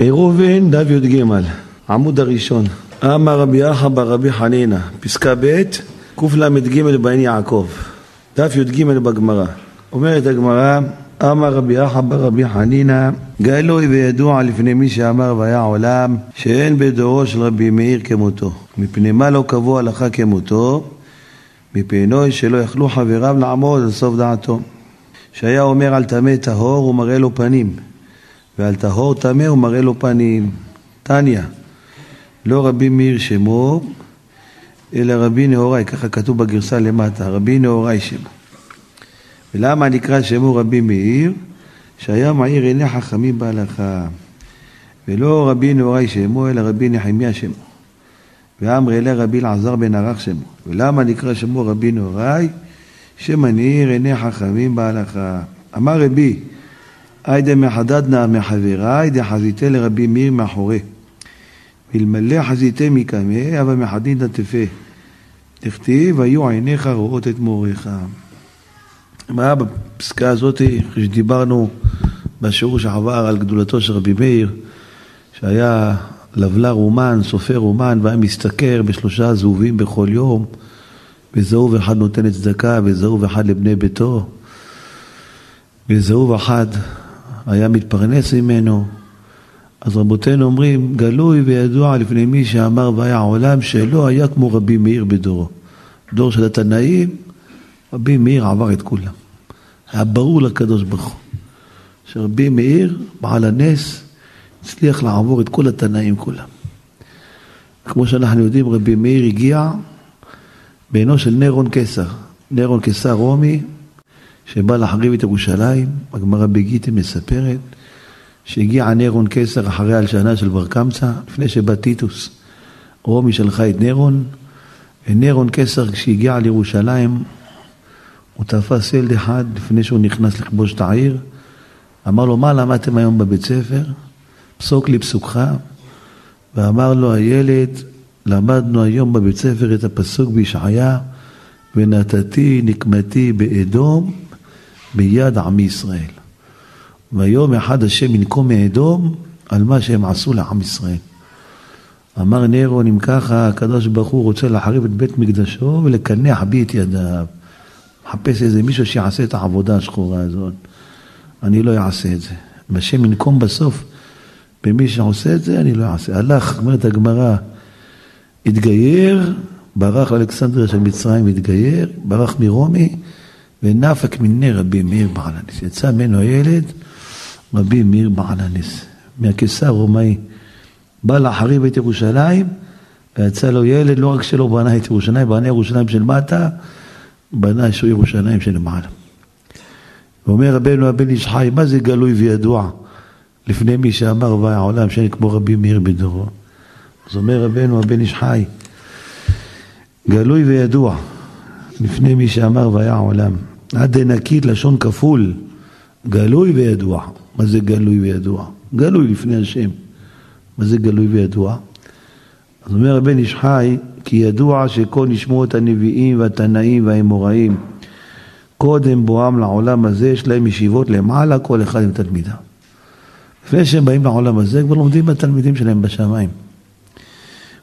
עירובין, דף י"ג, עמוד הראשון. אמר רבי אחא בר רבי חנינא, פסקה ב', קל"ג בעין יעקב, דף י"ג בגמרא. אומרת הגמרא, אמר רבי אחא בר רבי חנינא, גלוי וידוע לפני מי שאמר והיה עולם, שאין בדורו של רבי מאיר כמותו. מפני מה לא קבעו הלכה כמותו? מפני שלא יכלו חבריו לעמוד על סוף דעתו. שהיה אומר על טמא טהור ומראה לו פנים, ועל טהור טמא ומראה לו פנים. תניא, לא רבי מאיר שמו, אלא רבי נהוראי, ככה כתוב בגרסה למטה, רבי נהוראי שמו. ולמה נקרא שמו רבי מאיר? שהיה מעיר עיני חכמים בהלכה. ולא רבי נהוראי שמו, אלא רבי נחמיה שמו. ואמרי אלה רבי אלעזר בן ערך שמו. ולמה נקרא שמו רבי נהוראי? שמנעיר עיני חכמים בהלכה. אמר רבי, היידה מחדדנה מחבריי, דחזיתה לרבי מאיר מאחורי. ואלמלא חזיתה מקמא, אבל מחדין דתפה. תכתיב, היו עיניך רואות את מוריך. מה בפסקה הזאת, אחרי שדיברנו בשיעור שעבר על גדולתו של רבי מאיר, שהיה לבלר אומן, סופר אומן, והיה משתכר בשלושה זהובים בכל יום, וזהוב אחד נותן צדקה, וזהוב אחד לבני ביתו, וזהוב אחד היה מתפרנס ממנו. אז רבותינו אומרים, גלוי וידוע לפני מי שאמר והיה עולם שלא היה כמו רבי מאיר בדורו. דור של התנאים, רבי מאיר עבר את כולם. היה ברור לקדוש ברוך הוא, שרבי מאיר, בעל הנס, הצליח לעבור את כל התנאים כולם. כמו שאנחנו יודעים, רבי מאיר הגיע בעינו של נירון קיסר. נירון קיסר רומי, שבא להחריב את ירושלים, הגמרא בגיטין מספרת, שהגיע נירון קיסר אחרי הלשנה של בר קמצא, לפני שבא טיטוס. רומי שלחה את נירון, ונירון קיסר כשהגיע לירושלים, הוא תפס ילד אחד לפני שהוא נכנס לכבוש את העיר, אמר לו, מה למדתם היום בבית ספר? פסוק לי פסוקך. ואמר לו הילד, למדנו היום בבית ספר את הפסוק בישעיה, ונתתי נקמתי באדום ביד עמי ישראל. ויום אחד השם ינקום מאדום על מה שהם עשו לעם ישראל. אמר נירון, אם ככה, הקדוש ברוך הוא רוצה להחריב את בית מקדשו ולקנח בי את ידיו. מחפש איזה מישהו שיעשה את העבודה השחורה הזאת. אני לא אעשה את זה. אם השם ינקום בסוף במי שעושה את זה, אני לא אעשה. הלך, אומרת הגמרא, התגייר, ברח לאלכסנדריה של מצרים, התגייר, ברח מרומי, ונפק מיני רבי מאיר בעל הנס. יצא ממנו הילד, רבי מאיר בעל הנס, מהקיסר הרומאי. בא להחריב את ירושלים, ויצא לו ילד, לא רק שלא בנה את ירושלים, בנה ירושלים של מטה, בנה ירושלים של מעלה. ואומר רבנו הבן איש חי, מה זה גלוי וידוע לפני מי שאמר והיה העולם שאין כמו רבי מאיר בדורו? אז אומר רבנו הבן איש חי, גלוי וידוע לפני מי שאמר והיה העולם. עד דנקית לשון כפול, גלוי וידוע. מה זה גלוי וידוע? גלוי לפני השם. מה זה גלוי וידוע? אז אומר הבן איש חי, כי ידוע שכל נשמעות הנביאים והתנאים והאמוראים קודם בואם לעולם הזה, יש להם ישיבות למעלה, כל אחד עם תלמידה. לפני שהם באים לעולם הזה, כבר לומדים בתלמידים שלהם בשמיים.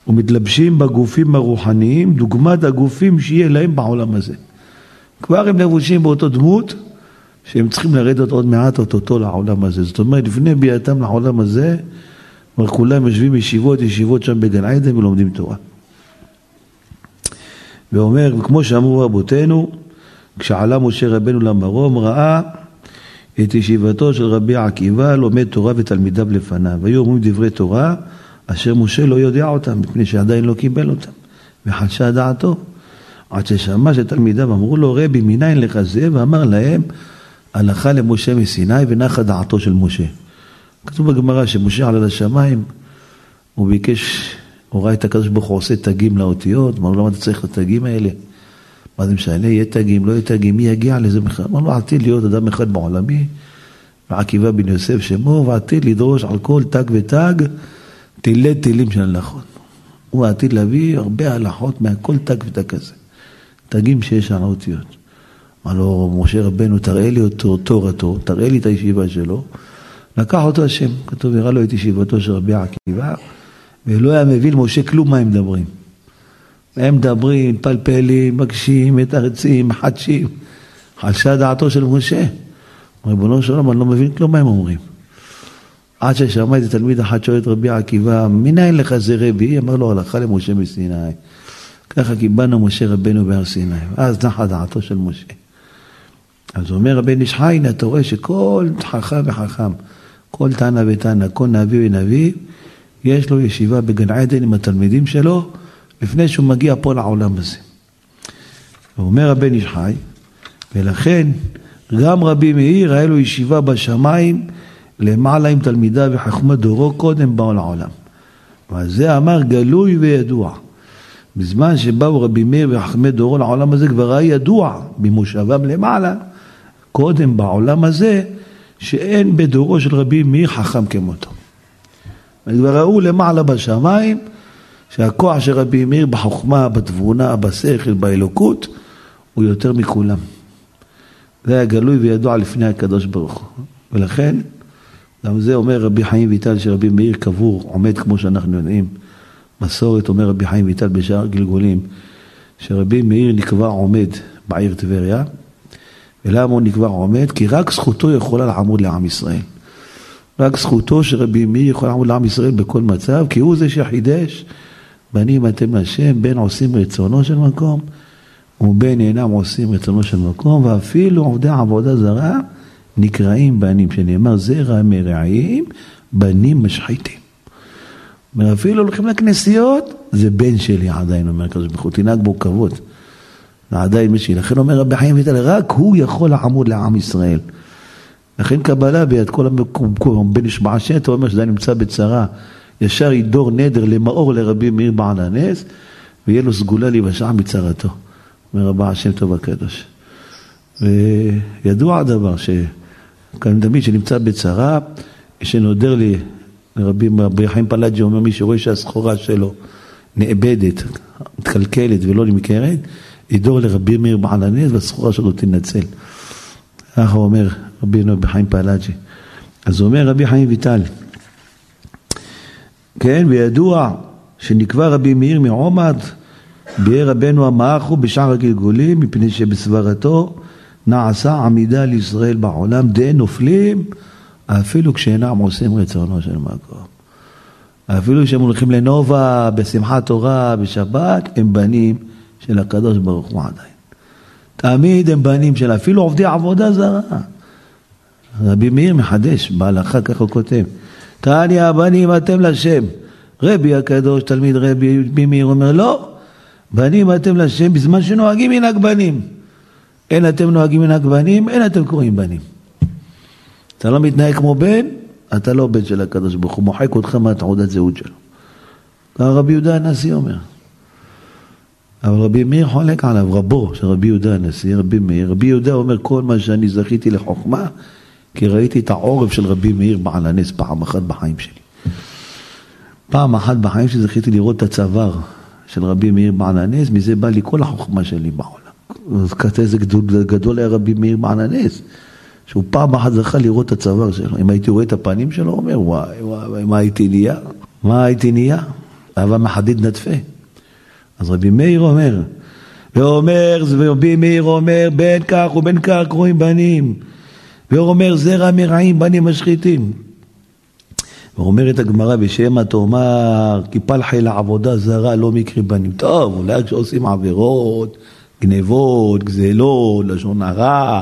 ומתלבשים בגופים הרוחניים, דוגמת הגופים שיהיה להם בעולם הזה. כבר הם לבושים באותו דמות, שהם צריכים לרדת עוד מעט אותו לעולם הזה. זאת אומרת, לפני ביאתם לעולם הזה, כבר כולם יושבים ישיבות, ישיבות שם בגן עדן ולומדים תורה. ואומר, כמו שאמרו רבותינו, כשעלה משה רבנו למרום, ראה את ישיבתו של רבי עקיבא, לומד תורה ותלמידיו לפניו. היו אומרים דברי תורה, אשר משה לא יודע אותם, מפני שעדיין לא קיבל אותם, וחדשה דעתו. עד ששמע שתלמידיו אמרו לו, רבי, מניין לך זה? ואמר להם, הלכה למשה מסיני ונחה דעתו של משה. כתוב בגמרא שמשה עלה לשמיים, הוא ביקש, הוא ראה את הקדוש ברוך הוא עושה תגים לאותיות, אמר לו, למה אתה צריך את התגים האלה? מה זה משנה, יהיה תגים, לא יהיה תגים, מי יגיע לזה בכלל? אמר לו, עתיד להיות אדם אחד בעולמי, ועקיבא בן יוסף שמו, ועתיד לדרוש על כל תג ותג תילי תילים של הלכות. הוא עתיד להביא הרבה הלכות מהכל תג ותג כזה. תגים שיש על האותיות. אמר לו, משה רבנו, תראה לי אותו, תורתו, תראה לי את הישיבה שלו. לקח אותו השם, כתוב, הראה לו את ישיבתו של רבי עקיבא, ולא היה מביא למשה כלום מה הם מדברים. הם מדברים, מתפלפלים, מקשים, מתרצים, מחדשים. חלשה דעתו של משה. ריבונו של עולם, אני לא מבין כלום מה הם אומרים. עד ששמע איזה תלמיד אחד שואל את רבי עקיבא, מנין לך זה רבי? אמר לו, הלכה למשה מסיני. ככה קיבלנו משה רבנו בהר סיני. אז נחה דעתו של משה. אז אומר רבי הנה אתה רואה שכל חכם וחכם, כל תנא ותנא, כל נביא ונביא, יש לו ישיבה בגן עדן עם התלמידים שלו, לפני שהוא מגיע פה לעולם הזה. ואומר הבן איש ולכן גם רבי מאיר היה לו ישיבה בשמיים למעלה עם תלמידיו וחכמת דורו קודם באו לעולם. ועל זה אמר גלוי וידוע. בזמן שבאו רבי מאיר וחכמי דורו לעולם הזה כבר היה ידוע במושבם למעלה, קודם בעולם הזה, שאין בדורו של רבי מאיר חכם כמותו. וכבר ראו למעלה בשמיים שהכוח של רבי מאיר בחוכמה, בתבונה, בשכל, באלוקות, הוא יותר מכולם. זה היה גלוי וידוע לפני הקדוש ברוך הוא. ולכן, גם זה אומר רבי חיים ויטל שרבי מאיר קבור, עומד כמו שאנחנו יודעים. מסורת אומר רבי חיים ויטל בשאר גלגולים, שרבי מאיר נקבע עומד בעיר טבריה, ולמה הוא נקבע עומד? כי רק זכותו יכולה לעמוד לעם ישראל. רק זכותו של רבי מאיר יכול לעמוד לעם ישראל בכל מצב, כי הוא זה שחידש, בנים אתם השם, בין עושים רצונו של מקום, ובין אינם עושים רצונו של מקום, ואפילו עובדי עבודה זרה נקראים בנים, שנאמר זרע מרעים, בנים משחיתים. אומר, אפילו הולכים לכנסיות, זה בן שלי עדיין, אומר הקדוש ברוך הוא, תנהג בו כבוד. עדיין מי לכן אומר רבי חיים ויטל, רק הוא יכול לעמוד לעם ישראל. לכן קבלה ביד כל המקום, בן ישבע שם, אתה אומר שזה נמצא בצרה, ישר ידור נדר למאור לרבי מאיר בעל הנס, ויהיה לו סגולה להיוושע מצרתו. אומר רבה השם טוב הקדוש. וידוע הדבר, שכאן תמיד שנמצא בצרה, שנודר לי, רבי, חיים פלאג'י אומר מי שרואה שהסחורה שלו נאבדת, מתקלקלת ולא נמכרת, ידור לרבי מאיר בעל הנס והסחורה שלו תנצל. ככה אומר רבי חיים פלאג'י. אז אומר רבי חיים ויטל, כן, וידוע שנקבע רבי מאיר מעומד, ביאר רבנו המאחו בשאר הגלגולים, מפני שבסברתו נעשה עמידה לישראל בעולם, די נופלים, אפילו כשאינם עושים רצונו של מקום. אפילו כשהם הולכים לנובה, בשמחת תורה, בשבת, הם בנים של הקדוש ברוך הוא עדיין. תמיד הם בנים של אפילו עובדי עבודה זרה. רבי מאיר מחדש בהלכה, ככה הוא כותב. תעני הבנים אתם לשם. רבי הקדוש, תלמיד רבי, רבי מאיר אומר, לא, בנים אתם לשם בזמן שנוהגים מנהג בנים. אין אתם נוהגים מנהג בנים, אין אתם קוראים בנים. אתה לא מתנהג כמו בן, אתה לא בן של הקדוש ברוך הוא, מוחק אותך מהתעודת זהות שלו. ככה רבי יהודה הנשיא אומר. אבל רבי מאיר חולק עליו, רבו של רבי יהודה הנשיא, רבי מאיר. רבי יהודה אומר, כל מה שאני זכיתי לחוכמה, כי ראיתי את העורף של רבי מאיר בעל הנס פעם אחת בחיים שלי. פעם אחת בחיים שלי זכיתי לראות את הצוואר של רבי מאיר בעל הנס, מזה בא לי כל החוכמה שלי בעולם. איזה גדול, גדול היה רבי מאיר בעל הנס, שהוא פעם אחת זכה לראות את הצוואר שלו. אם הייתי רואה את הפנים שלו, הוא אומר, וואי, וואי, מה הייתי נהיה? מה הייתי נהיה? אהבה מחדיד נדפה. אז רבי מאיר אומר, ואומר, רבי מאיר אומר, בין כך ובין כך קרואים בנים. והוא אומר, זרע מרעים בנים משחיתים. ואומרת הגמרא בשמא תאמר, כי פלחי לעבודה זרה לא מקרי בנים. טוב, אולי כשעושים עבירות, גנבות, גזלות, לשון הרע,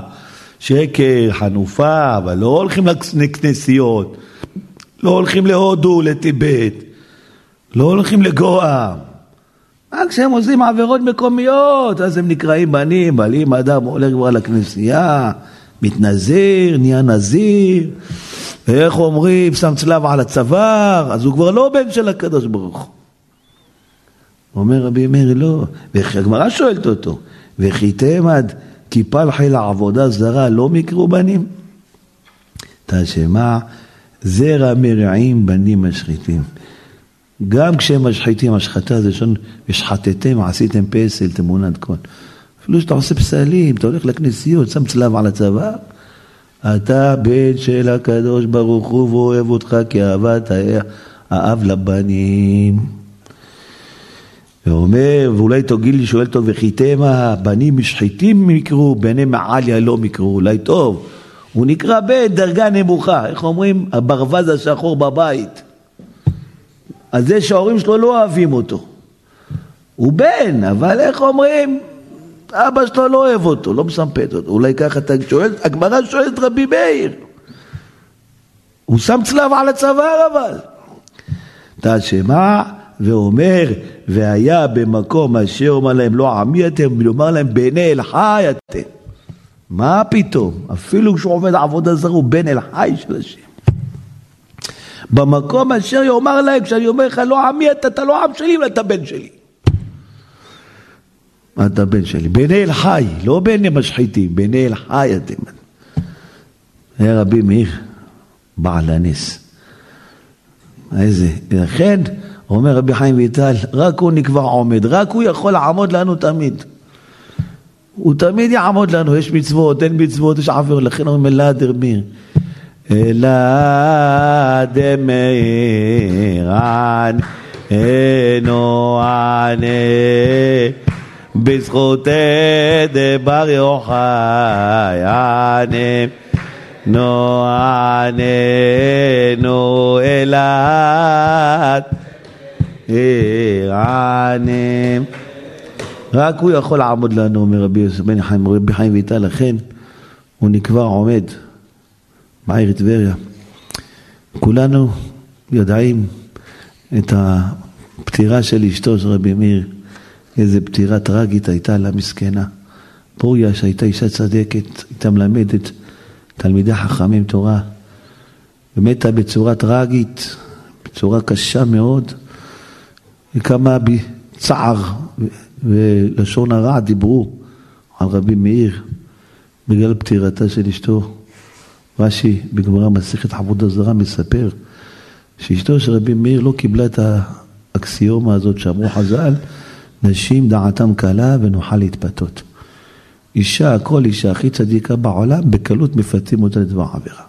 שקר, חנופה, אבל לא הולכים לכנסיות, לא הולכים להודו, לטיבט, לא הולכים לגואה. רק כשהם עושים עבירות מקומיות, אז הם נקראים בנים, אבל אם אדם הולך כבר לכנסייה, מתנזר, נהיה נזיר, ואיך אומרים, שם צלב על הצוואר, אז הוא כבר לא בן של הקדוש ברוך הוא. אומר רבי מאיר, לא, והגמרא שואלת אותו, וכי תמד כי פלחי לעבודה זרה לא מקרו בנים? תשמע, זרע מרעים בנים משחיתים. גם כשהם משחיתים, השחתה זה שון, ושחטתם, עשיתם פסל, תמונת כל. אפילו שאתה עושה פסלים, אתה הולך לכנסיות, שם צלב על הצבא, אתה בן של הקדוש ברוך הוא ואוהב אותך כאהבת האב לבנים. ואומר, ואולי תגיד לי, שואל טוב, וחיתם הבנים משחיתים יקראו, בני מעליה לא יקראו, אולי טוב. הוא נקרא בן דרגה נמוכה, איך אומרים? הברווז השחור בבית. אז זה שההורים שלו לא אוהבים אותו. הוא בן, אבל איך אומרים? אבא שלו לא אוהב אותו, לא מסמפת אותו. אולי ככה אתה שואל, הגמרא שואלת רבי מאיר. הוא שם צלב על הצוואר אבל. אתה שמע ואומר, והיה במקום אשר אומר להם לא עמי אתם, ולומר להם בני אל חי אתם. מה פתאום? אפילו כשהוא עובד עבודה זרה הוא בן אל חי של השם. במקום אשר יאמר להם, כשאני אומר לך לא עמי אתה, אתה לא עם שלי, אבל אתה בן שלי. אתה בן שלי. בני אל חי, לא בני משחיתים, בני אל חי אתם. היה רבי מאיר בעל הנס. איזה, לכן אומר רבי חיים ויטל, רק הוא נקבע עומד, רק הוא יכול לעמוד לנו תמיד. הוא תמיד יעמוד לנו, יש מצוות, אין מצוות, יש עבירות, לכן אומרים אלא דרמיר. אלא דמירן אינו ענה בזכות דבר יוחאי ענה נועננו אלת ענה רק הוא יכול לעמוד לנו, אומר רבי יוסף בן חיים, רבי חיים ויטל, לכן הוא נקבע עומד בעיר טבריה. כולנו יודעים את הפטירה של אשתו של רבי מאיר, איזה פטירה טרגית הייתה לה מסכנה. פוריה שהייתה אישה צדקת, הייתה מלמדת תלמידי חכמים תורה, ומתה בצורה טרגית, בצורה קשה מאוד, וכמה בצער ולשון הרע דיברו על רבי מאיר בגלל פטירתה של אשתו. רש"י בגמרא מסכת עבודה זרה מספר שאשתו של רבי מאיר לא קיבלה את האקסיומה הזאת שאמרו חז"ל, נשים דעתם קלה ונוכל להתפתות. אישה, כל אישה הכי צדיקה בעולם, בקלות מפתים אותה לדבר עבירה.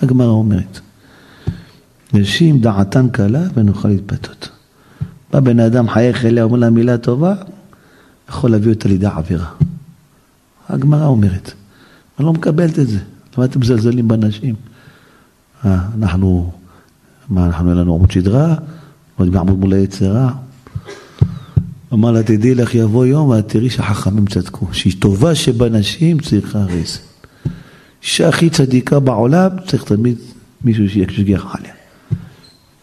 הגמרא אומרת, נשים דעתן קלה ונוכל להתפתות. בא בן אדם חייך אליה, אומר לה מילה טובה, יכול להביא אותה לידי עבירה. הגמרא אומרת, אני לא מקבלת את זה. למה אתם מזלזלים בנשים? אה, אנחנו, מה, אנחנו אין לנו עמוד שדרה? עוד בעמוד מול היצרה? אמר לה, תדעי לך, יבוא יום ואת תראי שהחכמים צדקו, שהיא טובה שבנשים צריכה רסן. אישה הכי צדיקה בעולם, צריך תמיד מישהו שישגיח עליה.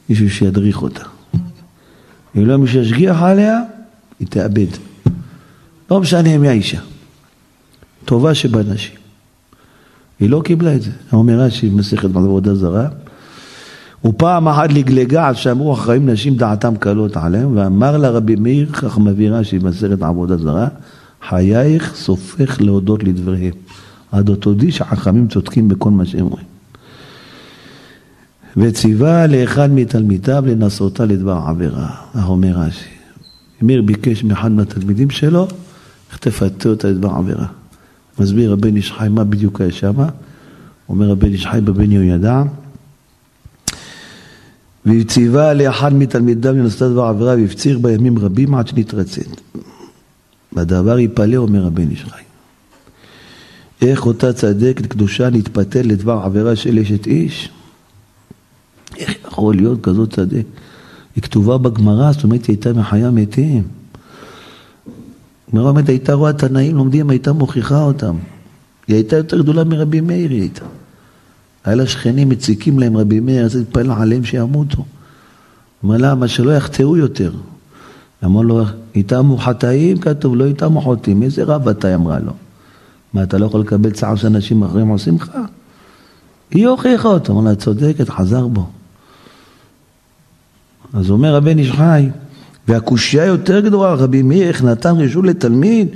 מישהו שידריך אותה. אם לא מישהו שישגיח עליה, היא תאבד. לא משנה מי האישה. טובה שבנשים. היא לא קיבלה את זה. אומר רש"י במסכת בעבודה זרה, ופעם אחת לגלגה עד שאמרו אחראים נשים דעתם קלות עליהם, ואמר לה רבי מאיר, כך מביא רש"י במסכת עבודה זרה, חייך סופך להודות לדבריהם. עד תודי שחכמים צודקים בכל מה שהם אומרים. וציווה לאחד מתלמידיו לנסותה לדבר עבירה, אומר רש"י. מאיר ביקש מאחד מהתלמידים שלו, איך תפתה אותה לדבר עבירה. מסביר הבן איש חי מה בדיוק היה שמה, אומר הבן איש חי בבן יהוידע, וציווה לאחד מתלמידיו לנסות דבר עבירה והפציר בימים רבים עד שנתרצת. בדבר יפלא, אומר הבן איש חי. איך אותה צדקת קדושה נתפתל לדבר עבירה של אשת איש? יכול להיות כזאת צדק? היא כתובה בגמרא, זאת אומרת היא הייתה מחיה מתים. הגמרא אומרת, הייתה רואה תנאים לומדים, הייתה מוכיחה אותם. היא הייתה יותר גדולה מרבי מאיר, היא הייתה. היה לה שכנים מציקים להם רבי מאיר, אז התפלל עליהם שימותו. אמר למה? שלא יחטאו יותר. אמר לו, איתמו חטאים? כתוב, לא איתמו חוטאים. איזה רב אתה? אמרה לו. מה, אתה לא יכול לקבל צער שאנשים אחרים עושים לך? היא הוכיחה אותו. אמר לה, צודקת, חזר בו. אז אומר הבן איש חי, והקושייה יותר גדולה, רבי מאיר, איך נתן רשות לתלמיד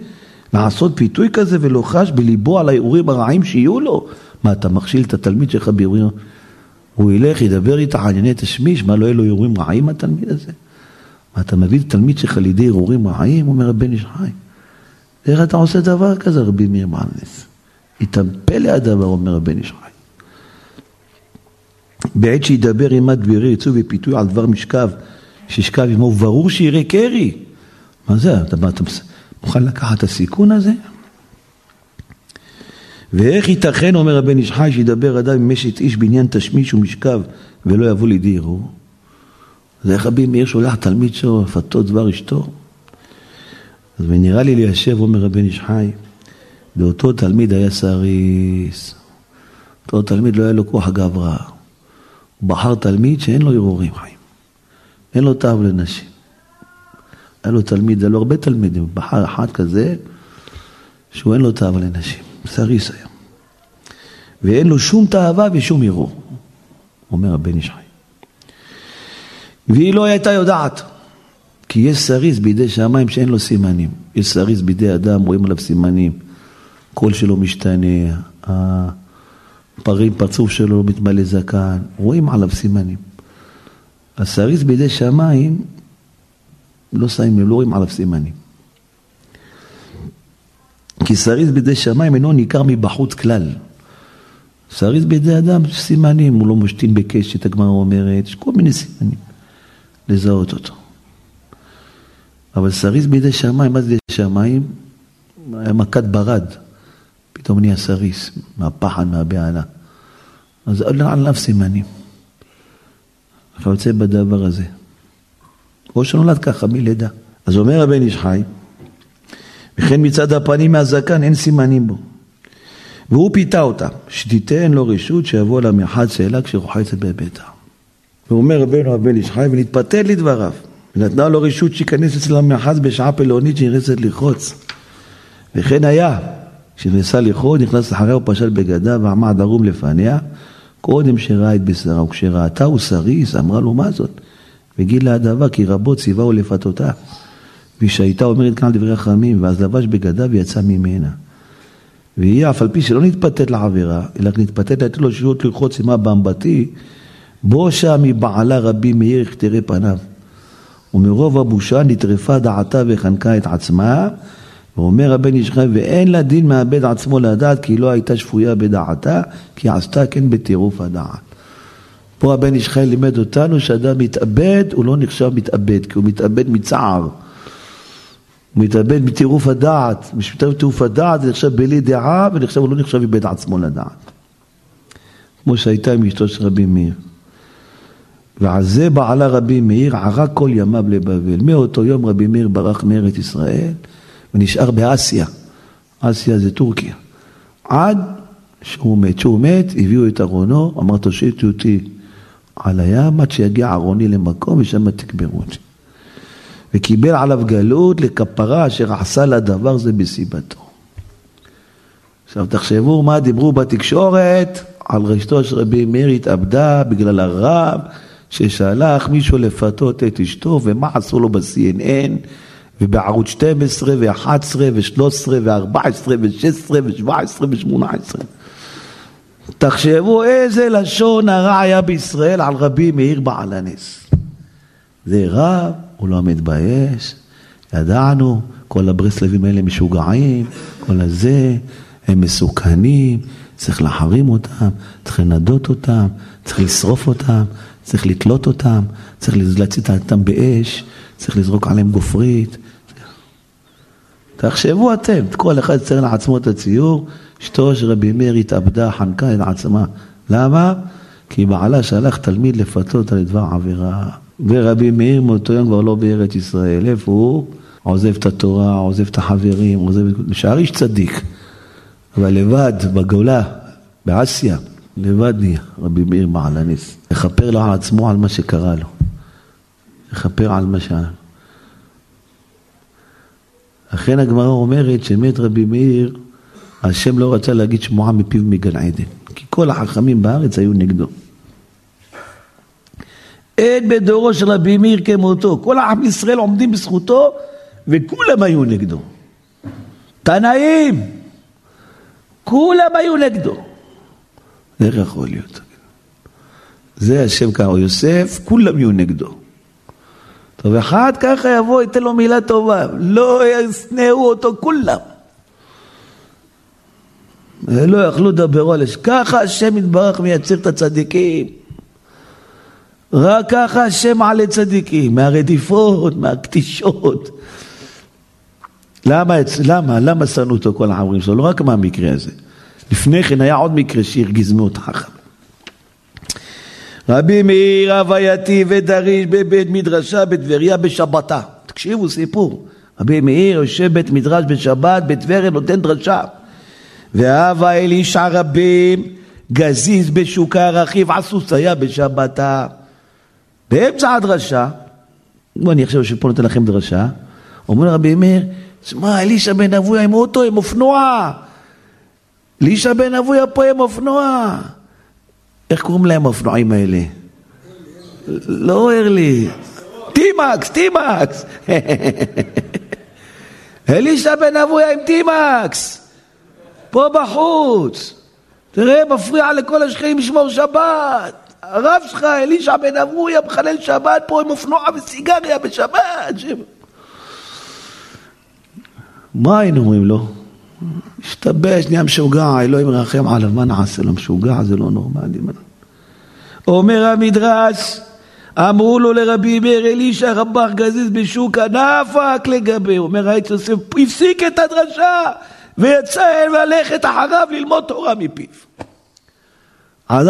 לעשות פיתוי כזה ולא חש בליבו על האירועים הרעים שיהיו לו? מה, אתה מכשיל את התלמיד שלך באירועים? הוא ילך, ידבר איתך על ענייני תשמיש, מה, לא יהיו לו אירועים רעים התלמיד הזה? מה, אתה מביא את התלמיד שלך לידי אירועים רעים? אומר הבן איש חי. איך אתה עושה דבר כזה, רבי מאיר מעלנס? יתאמפה הדבר, אומר הבן איש חי. בעת שידבר עימת דברי יצאו ופיתוי על דבר משכב, שישכב עמו, ברור שיראה קרי. מה זה, אתה, אתה מוכן לקחת את הסיכון הזה? ואיך ייתכן, אומר הבן איש חי, שידבר אדם עם אשת איש בעניין תשמיש ומשכב ולא יבוא לידי ערעור? אז איך רבי מאיר שולח תלמיד שלו לפתות דבר אשתו? אז נראה לי ליישב, אומר הבן איש חי, באותו תלמיד היה סריס. אותו תלמיד לא היה לו כוח גברא. הוא בחר תלמיד שאין לו ערעורים חיים. אין לו תאו לנשים. היה לו תלמיד, היה לו הרבה תלמידים, הוא בחר אחד כזה שהוא אין לו תאווה לנשים. סריס היה. ואין לו שום תאווה ושום הרהור, אומר הבן איש חי. והיא לא הייתה יודעת. כי יש סריס בידי שמיים שאין לו סימנים. יש סריס בידי אדם, רואים עליו סימנים. קול שלו משתנה, הפרים, פרצוף שלו מתמלא זקן, רואים עליו סימנים. הסריס בידי שמיים, לא שמים לב, לא רואים עליו סימנים. כי סריס בידי שמיים אינו ניכר מבחוץ כלל. סריס בידי אדם, סימנים, הוא לא משתין בקשת, הגמרא אומרת, יש כל מיני סימנים לזהות אותו. אבל סריס בידי שמיים, מה זה שמיים? היה מכת ברד, פתאום נהיה סריס, מהפחד, מהבהלה. אין עליו סימנים. אתה יוצא בדבר הזה. או שנולד ככה מלידה. אז אומר הבן איש חי, וכן מצד הפנים מהזקן אין סימנים בו. והוא פיתה אותה, שתיתן לו רשות שיבוא לה מחד שאלה כשרוחצת בביתה. ואומר רבנו הבן איש חי ונתפתל לדבריו. ונתנה לו רשות שייכנס אצל המאחז בשעה פלאונית שנכנסת לחוץ. וכן היה, כשנכנסה לחוץ, נכנס אחריה ופשט בגדיו ועמד ערום לפניה, קודם שראה את בשרה, וכשראתה הוא סריס, אמרה לו מה זאת? וגילה הדבר כי רבות ציווהו לפתותה. ושהייתה אומרת כאן דברי חכמים, ואז לבש בגדיו ויצא ממנה. והיא אף על פי שלא נתפתת לעבירה, אלא נתפתת לתת לו שירות ללחוץ עמה באמבטי, בושה מבעלה רבי מאיר יכתרי פניו. ומרוב הבושה נטרפה דעתה וחנקה את עצמה, ואומר הבן איש חי, ואין לה דין מאבד עצמו לדעת, כי לא הייתה שפויה בדעתה, כי עשתה כן בטירוף הדעת. פה הבן איש חי לימד אותנו שאדם מתאבד, הוא לא נחשב מתאבד, כי הוא מתאבד מצער. הוא מתאבד מטירוף הדעת, מטירוף הדעת זה נחשב בלי דעה, ונחשב, הוא לא נחשב איבד עצמו לדעת. כמו שהייתה עם אשתו של רבי מאיר. ועל זה בעלה רבי מאיר ערק כל ימיו לבבל. מאותו יום רבי מאיר ברח מארץ ישראל ונשאר באסיה. אסיה זה טורקיה. עד שהוא מת. כשהוא מת, הביאו את ארונו, אמר תושיטו אותי על הים עד שיגיע ארוני למקום ושם תקברו אותי. וקיבל עליו גלות לכפרה אשר עשה לדבר זה בסיבתו. עכשיו תחשבו מה דיברו בתקשורת על רשתו של רבי מאיר התאבדה בגלל הרב ששלח מישהו לפתות את אשתו, ומה עשו לו ב-CNN, ובערוץ 12, ו-11, ו-13, ו-14, ו-16, ו-17, ו-18. תחשבו איזה לשון הרע היה בישראל על רבי מאיר בעל הנס. זה רב, הוא לא מתבייש, ידענו, כל הברסלבים האלה משוגעים, כל הזה, הם מסוכנים, צריך להחרים אותם, צריך לנדות אותם, צריך לשרוף אותם, צריך לתלות אותם, צריך להצית אותם באש, צריך לזרוק עליהם גופרית. תחשבו אתם, כל אחד צריך לעצמו את הציור, אשתו של רבי מאיר התאבדה, חנקה את עצמה. למה? כי בעלה שלח תלמיד לפתות אותה לדבר עבירה. ורבי מאיר מאותו יום כבר לא בארץ ישראל. איפה הוא? עוזב את התורה, עוזב את החברים, עוזב... נשאר איש צדיק. אבל לבד, בגולה, באסיה, לבד נהיה רבי מאיר בעל הנס. לכפר על עצמו על מה שקרה לו. לכפר על מה שהיה. לכן הגמרא אומרת שמת רבי מאיר, השם לא רצה להגיד שמועה מפיו מגן עדן. כי כל החכמים בארץ היו נגדו. אין בדורו של רבי מאיר כמותו. כל העם ישראל עומדים בזכותו וכולם היו נגדו. תנאים, כולם היו נגדו. איך יכול להיות? זה השם קראו יוסף, כולם יהיו נגדו. טוב, אחד ככה יבוא, ייתן לו מילה טובה, לא ישנאו אותו כולם. לא יכלו לדברו על אש. ככה השם יתברך מייצר את הצדיקים. רק ככה השם מעלה צדיקים, מהרדיפות, מהקטישות. למה, למה, למה שנאו אותו כל החברים שלו? לא רק מהמקרה הזה. לפני כן היה עוד מקרה שהרגיז מאוד חכם. רבי מאיר הווייתי ודריש בבית מדרשה בטבריה בשבתה. תקשיבו, סיפור. רבי מאיר יושב בית מדרש בשבת בטבריה נותן דרשה. והווה אלישע רבים גזיז בשוקה רכיב עסוס היה בשבתה. באמצע הדרשה, אני עכשיו יושב פה נותן לכם דרשה, אומר רבי מאיר, שמע, אלישע בן אבויה עם אוטו, עם אופנוע. אלישע בן אבויה פה עם אופנוע. איך קוראים להם האופנועים האלה? לא ארלי. טימקס, טימקס. אלישע בן אבויה עם טימקס. פה בחוץ. תראה, מפריע לכל השכנים לשמור שבת. הרב שלך, אלישע בן אבויה, מחלל שבת פה עם אופנוע וסיגריה בשבת. מה היינו אומרים לו? השתבש, נהיה משוגע, אלוהים מרחם עליו, מה נעשה לו? משוגע זה לא נורמלי. אומר המדרש, אמרו לו לרבי מאיר אלישע רבח גזיז בשוקה, נפק לגבי, אומר העץ יוסף, הפסיק את הדרשה ויצא ללכת אחריו ללמוד תורה מפיו. אז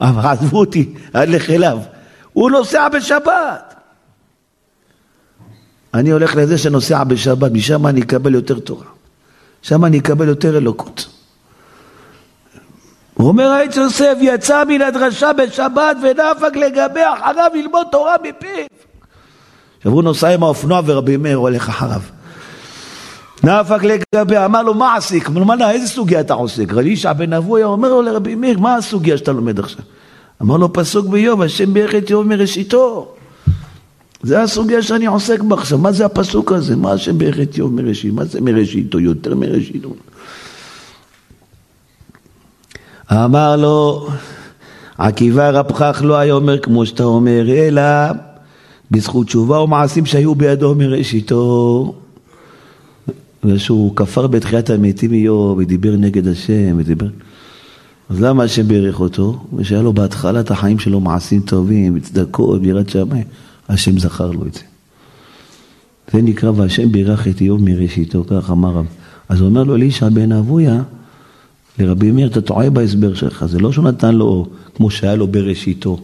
עזבו אותי, אלך אליו. הוא נוסע בשבת. אני הולך לזה שנוסע בשבת, משם אני אקבל יותר תורה. שם אני אקבל יותר אלוקות. הוא אומר העץ יוסף, יצא מן הדרשה בשבת ונפק לגבי אחריו ללמוד תורה מפיו. עכשיו הוא נוסע עם האופנוע ורבי מאיר הולך אחריו. נפק לגבי, אמר לו, מה עסיק? אמר לו, מה, איזה סוגיה אתה עוסק? רבי ישע בן אבויה אומר לו לרבי מאיר, מה הסוגיה שאתה לומד עכשיו? אמר לו, פסוק ביום, השם בירך את יום מראשיתו. זה הסוגיה שאני עוסק בה עכשיו, מה זה הפסוק הזה? מה השם בירך את יום מראשית? מה זה מראשיתו? יותר מראשיתו. אמר לו, עקיבא רב חך לא היה אומר כמו שאתה אומר, אלא בזכות תשובה ומעשים שהיו בידו מראשיתו. ושהוא כפר בתחיית המתים איוב ודיבר נגד השם ודיבר... אז למה השם בירך אותו? ושהיה לו בהתחלת החיים שלו מעשים טובים, צדקות, בירת שמיים, השם זכר לו את זה. זה נקרא והשם בירך את איוב מראשיתו, כך אמר רב. אז הוא אומר לו אלישע בן אבויה, לרבי מאיר, אתה טועה בהסבר שלך, זה לא שהוא נתן לו כמו שהיה לו בראשיתו,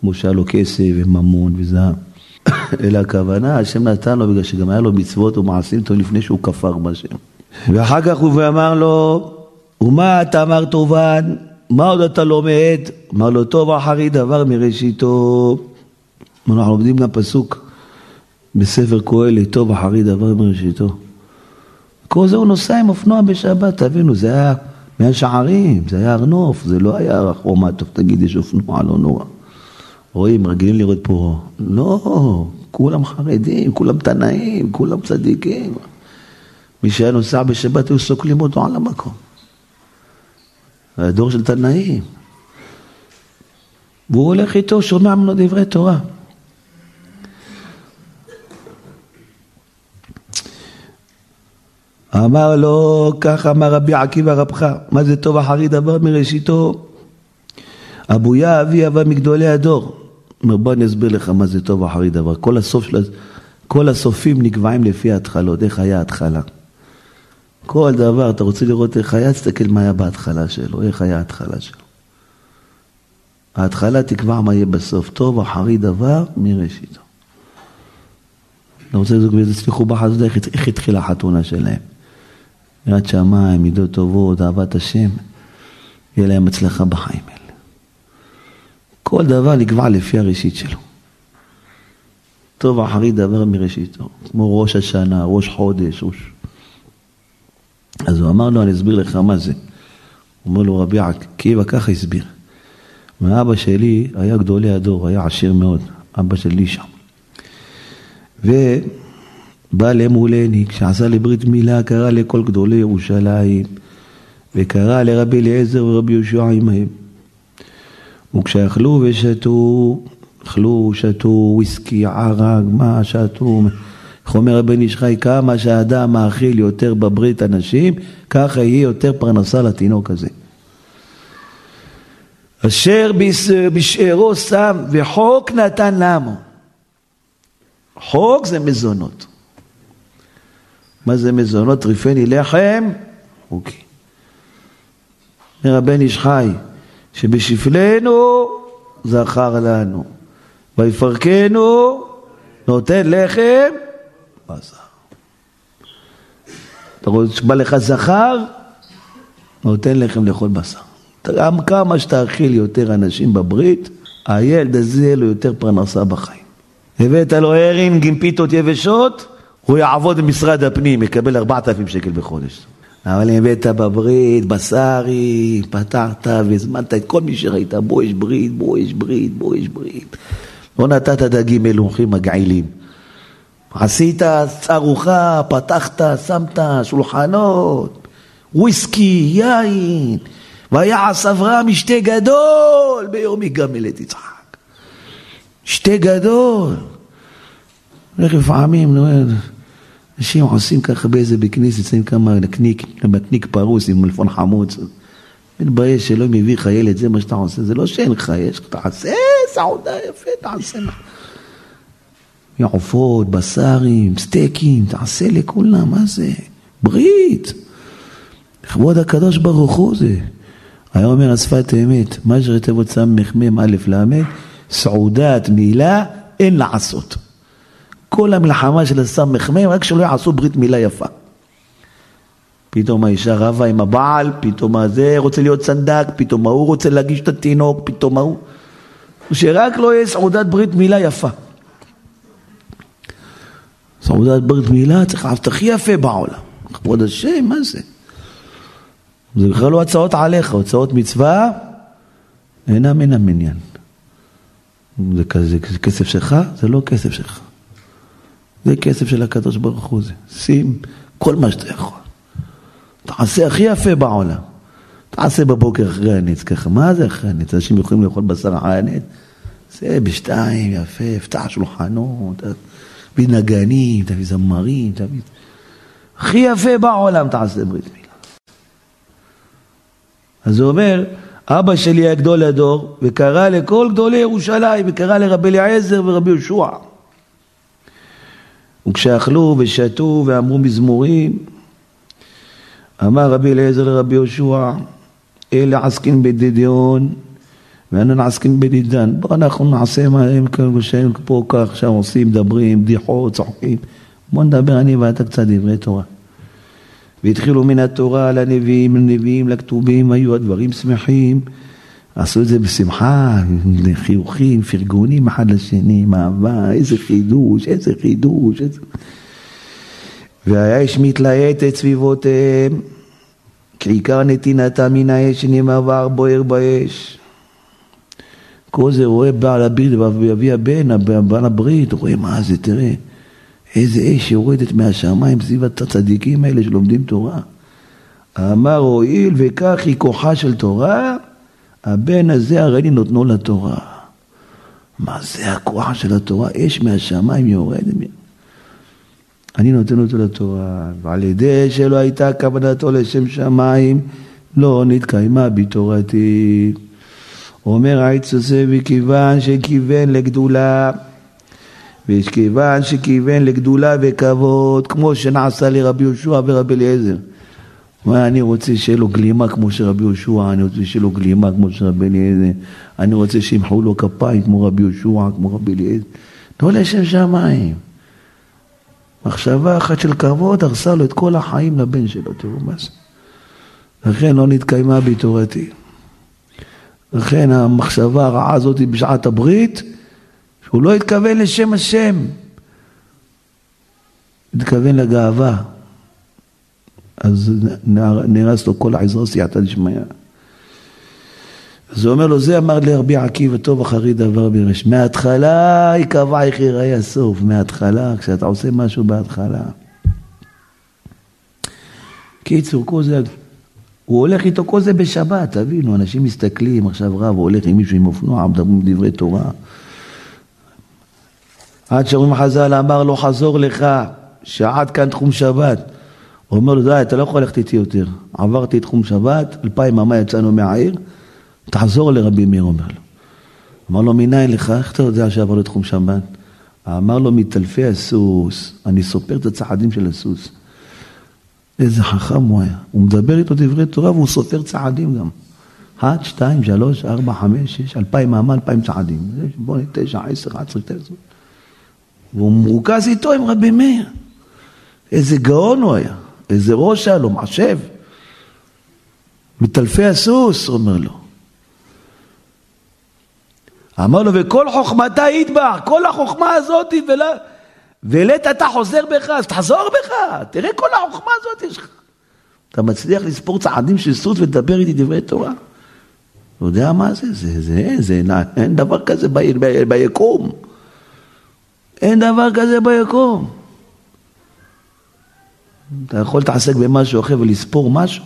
כמו שהיה לו כסף וממון וזהב, אלא הכוונה, השם נתן לו בגלל שגם היה לו מצוות ומעשים טובים לפני שהוא כפר בשם. ואחר כך הוא אמר לו, ומה אתה אמר טובן? מה עוד אתה לומד? אמר לו, טוב אחרי דבר מראשיתו. אנחנו לומדים גם פסוק בספר קהלת, טוב אחרי דבר מראשיתו. כל זה הוא נוסע עם אופנוע בשבת, תבינו, זה היה מהשערים, זה היה ארנוף, זה לא היה חומה, טוב תגיד יש אופנוע, לא נורא. רואים, רגילים לראות פה, לא, כולם חרדים, כולם תנאים, כולם צדיקים. מי שהיה נוסע בשבת היו סוקלים אותו על המקום. הדור של תנאים. והוא הולך איתו, שומע ממנו דברי תורה. אמר לו, כך אמר רבי עקיבא רבך, מה זה טוב אחרי דבר מראשיתו? אבויה אבי אבה מגדולי הדור. אומר, בוא אני אסביר לך מה זה טוב אחרי דבר. כל הסוף של... כל הסופים נקבעים לפי ההתחלות, איך היה ההתחלה. כל דבר, אתה רוצה לראות איך היה, תסתכל מה היה בהתחלה שלו, איך היה ההתחלה שלו. ההתחלה תקבע מה יהיה בסוף, טוב אחרי דבר מראשיתו. אתה רוצה לזוג באיזה צליחו בחזות, איך התחילה החתונה שלהם. יראת שמיים, מידות טובות, אהבת השם, יהיה להם הצלחה בחיים האלה. כל דבר נקבע לפי הראשית שלו. טוב אחרי דבר מראשיתו, כמו ראש השנה, ראש חודש, ראש... אז הוא אמר לו, אני אסביר לך מה זה. אומר לו, רבי עקיבא ככה הסביר. ואבא שלי היה גדולי הדור, היה עשיר מאוד, אבא של לישה. ובא למולני, כשעשה לברית מילה, קרא לכל גדולי ירושלים, וקרא לרבי אליעזר ורבי יהושע עמהם. וכשאכלו ושתו, אכלו, שתו, וויסקי, ערק, מה שתו, איך אומר הבן איש חי, כמה שהאדם מאכיל יותר בברית אנשים, ככה יהיה יותר פרנסה לתינוק הזה. אשר בשארו שם וחוק נתן למו. חוק זה מזונות. מה זה מזונות? טריפני לחם? אוקיי. אומר הבן איש חי, שבשפלנו זכר לנו, ויפרקנו נותן לחם בשר. אתה רואה שבא לך זכר, נותן לחם לאכול בשר. גם כמה שתאכיל יותר אנשים בברית, הילד הזה יהיה לו יותר פרנסה בחיים. הבאת לו הרינג עם פיתות יבשות, הוא יעבוד במשרד הפנים, יקבל 4,000 שקל בחודש. אבל אם הבאת בברית, בשרי, פתרת והזמנת את כל מי שראית, בו יש ברית, בו יש ברית, בו יש ברית. לא נתת דגים מלוכים מגעילים. עשית ארוחה, פתחת, שמת שולחנות, וויסקי, יין, ויעש אברהם משתה גדול ביום יגמל את יצחק. שתה גדול. לפעמים, נו, אנשים עושים ככה באיזה בכניס, יוצאים כמה נקניק, נקניק פרוס עם מלפון חמוץ. מתבייש שלא מביא לך ילד, זה מה שאתה עושה. זה לא שאין לך, יש, תעשה סעודה יפה, תעשה. עופות, בשרים, סטייקים, תעשה לכולם, מה זה? ברית. לכבוד הקדוש ברוך הוא זה. היה אומר השפת אמת, מה שרתבות סמ"ם א' ל', סעודת מילה אין לעשות. כל המלחמה של הסמ"ם, רק שלא יעשו ברית מילה יפה. פתאום האישה רבה עם הבעל, פתאום הזה רוצה להיות סנדק, פתאום ההוא רוצה להגיש את התינוק, פתאום ההוא... שרק לא יהיה סעודת ברית מילה יפה. סעודת ברית מילה צריך לעשות הכי יפה בעולם. כבוד השם, מה זה? זה בכלל לא הצעות עליך, הצעות מצווה אינם מן המניין. זה, זה, זה כסף שלך? זה לא כסף שלך. זה כסף של הקדוש ברוך הוא זה. שים כל מה שאתה יכול. תעשה הכי יפה בעולם. תעשה בבוקר אחרי הנץ ככה. מה זה אחרי הנץ? אנשים יכולים לאכול בשר אחרי הנץ? זה בשתיים, יפה, פתח שולחנות, תביא נגנים, תביא זמרים, תביא... הכי יפה בעולם תעשה ברית מילה. אז הוא אומר, אבא שלי היה גדול הדור, וקרא לכל גדולי ירושלים, וקרא לרבי אליעזר ורבי יהושע. וכשאכלו ושתו ואמרו מזמורים, אמר רבי אליעזר לרבי יהושע, אלה עסקין בדידיון ואנו עסקין בדידן. בואו אנחנו נעשה מה הם שהם פה כך, שם עושים, מדברים, בדיחות, צוחקים. בואו נדבר אני ואתה קצת דברי תורה. והתחילו מן התורה לנביאים, לנביאים, לכתובים, היו הדברים שמחים. עשו את זה בשמחה, חיוכים, פרגונים אחד לשני, עם אהבה, איזה חידוש, איזה חידוש. איזה... והאש מתלהטת סביבותיהם, כעיקר נתינתה מן האש שנאמר וער בוער באש. כל זה רואה בעל הברית ואבי הבן, בעל הברית, רואה מה זה, תראה, איזה אש יורדת מהשמיים סביב הצדיקים האלה שלומדים תורה. אמר הואיל וכך היא כוחה של תורה, הבן הזה הרי נותנו לתורה. מה זה הכוח של התורה? אש מהשמיים יורדת. אני נותן אותו לתורה, ועל ידי שלא הייתה כוונתו לשם שמיים, לא נתקיימה בתורתי. אומר העץ הזה, וכיוון שכיוון לגדולה, וכיוון שכיוון לגדולה וכבוד, כמו שנעשה לרבי יהושע ורבי אליעזר. אני רוצה שיהיה לו גלימה כמו שרבי יהושע, אני רוצה שיהיה לו גלימה כמו שרבי אליעזר, אני רוצה שימחאו לו כפיים כמו רבי יהושע, כמו רבי אליעזר. לא לשם שמיים. מחשבה אחת של כבוד הרסה לו את כל החיים לבן שלו, תראו מה זה. לכן לא נתקיימה בי תורתי. לכן המחשבה הרעה הזאת בשעת הברית, שהוא לא התכוון לשם השם, התכוון לגאווה. אז נהרס לו כל העזרה סייעתא דשמיא. אז הוא אומר לו, זה אמר לרבי עקיבא, טוב אחרי דבר ברש. מההתחלה יקבע איך ייראה הסוף, מההתחלה, כשאתה עושה משהו בהתחלה. קיצור, כל זה, הוא הולך איתו כל זה בשבת, תבינו, אנשים מסתכלים, עכשיו רב הולך עם מישהו עם אופנוע, מדברים דברי תורה. עד שאומרים חז"ל, אמר לו חזור לך, שעד כאן תחום שבת. הוא אומר לו, די, אתה לא יכול ללכת איתי יותר. עברתי את תחום שבת, אלפיים אמה יצאנו מהעיר, תחזור לרבי מאיר, אומר לו. אמר לו, מניין לך? איך אתה יודע שעברנו את תחום שבת? אמר לו, מטלפי הסוס, אני סופר את הצעדים של הסוס. איזה חכם הוא היה. הוא מדבר איתו דברי תורה והוא סופר צעדים גם. אחת, שתיים, שלוש, ארבע, חמש, שש, אלפיים מאמה, אלפיים צעדים. בוא תשע, עשר, עשרה, תשע. והוא מרוכז איתו עם רבי מאיר. איזה גאון הוא היה, איזה ראש היה לו, מחשב. מטלפי הסוס, אומר לו. אמר לו, וכל חוכמתה ידבח, כל החוכמה הזאת. ולית אתה חוזר בך, אז תחזור בך, תראה כל החוכמה הזאת יש לך. אתה מצליח לספור צעדים של סוס ולדבר איתי דברי תורה? לא יודע מה זה, זה, זה, זה, אין דבר כזה ביקום. אין דבר כזה ביקום. אתה יכול להתעסק במשהו אחר ולספור משהו?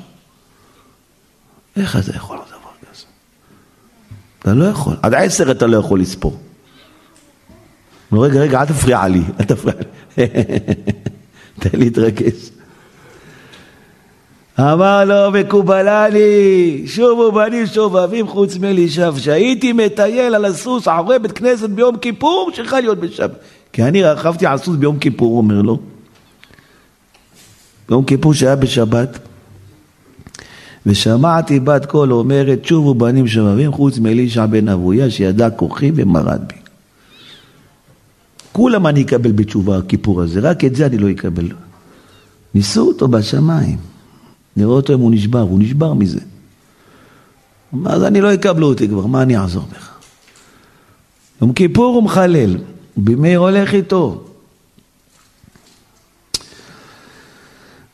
איך אתה יכול לעשות דבר כזה? אתה לא יכול. עד עשר אתה לא יכול לספור. רגע, רגע, אל תפריע לי, אל תפריע לי. תן לי להתרכז. אמר לו, מקובלה לי, שובו בנים שובבים חוץ מלישב, שהייתי מטייל על הסוס אחרי בית כנסת ביום כיפור, שלך להיות בשבת. כי אני רכבתי על סוס ביום כיפור, אומר לו. ביום כיפור שהיה בשבת. ושמעתי בת קול אומרת, שובו בנים שובבים חוץ מאלישע בן אבויה, שידע כוחי ומרד בי. כולם אני אקבל בתשובה, הכיפור הזה, רק את זה אני לא אקבל. ניסו אותו בשמיים. נראה אותו אם הוא נשבר, הוא נשבר מזה. אז אני לא יקבלו אותי כבר, מה אני אעזור לך? יום כיפור הוא מחלל, במאיר הולך איתו.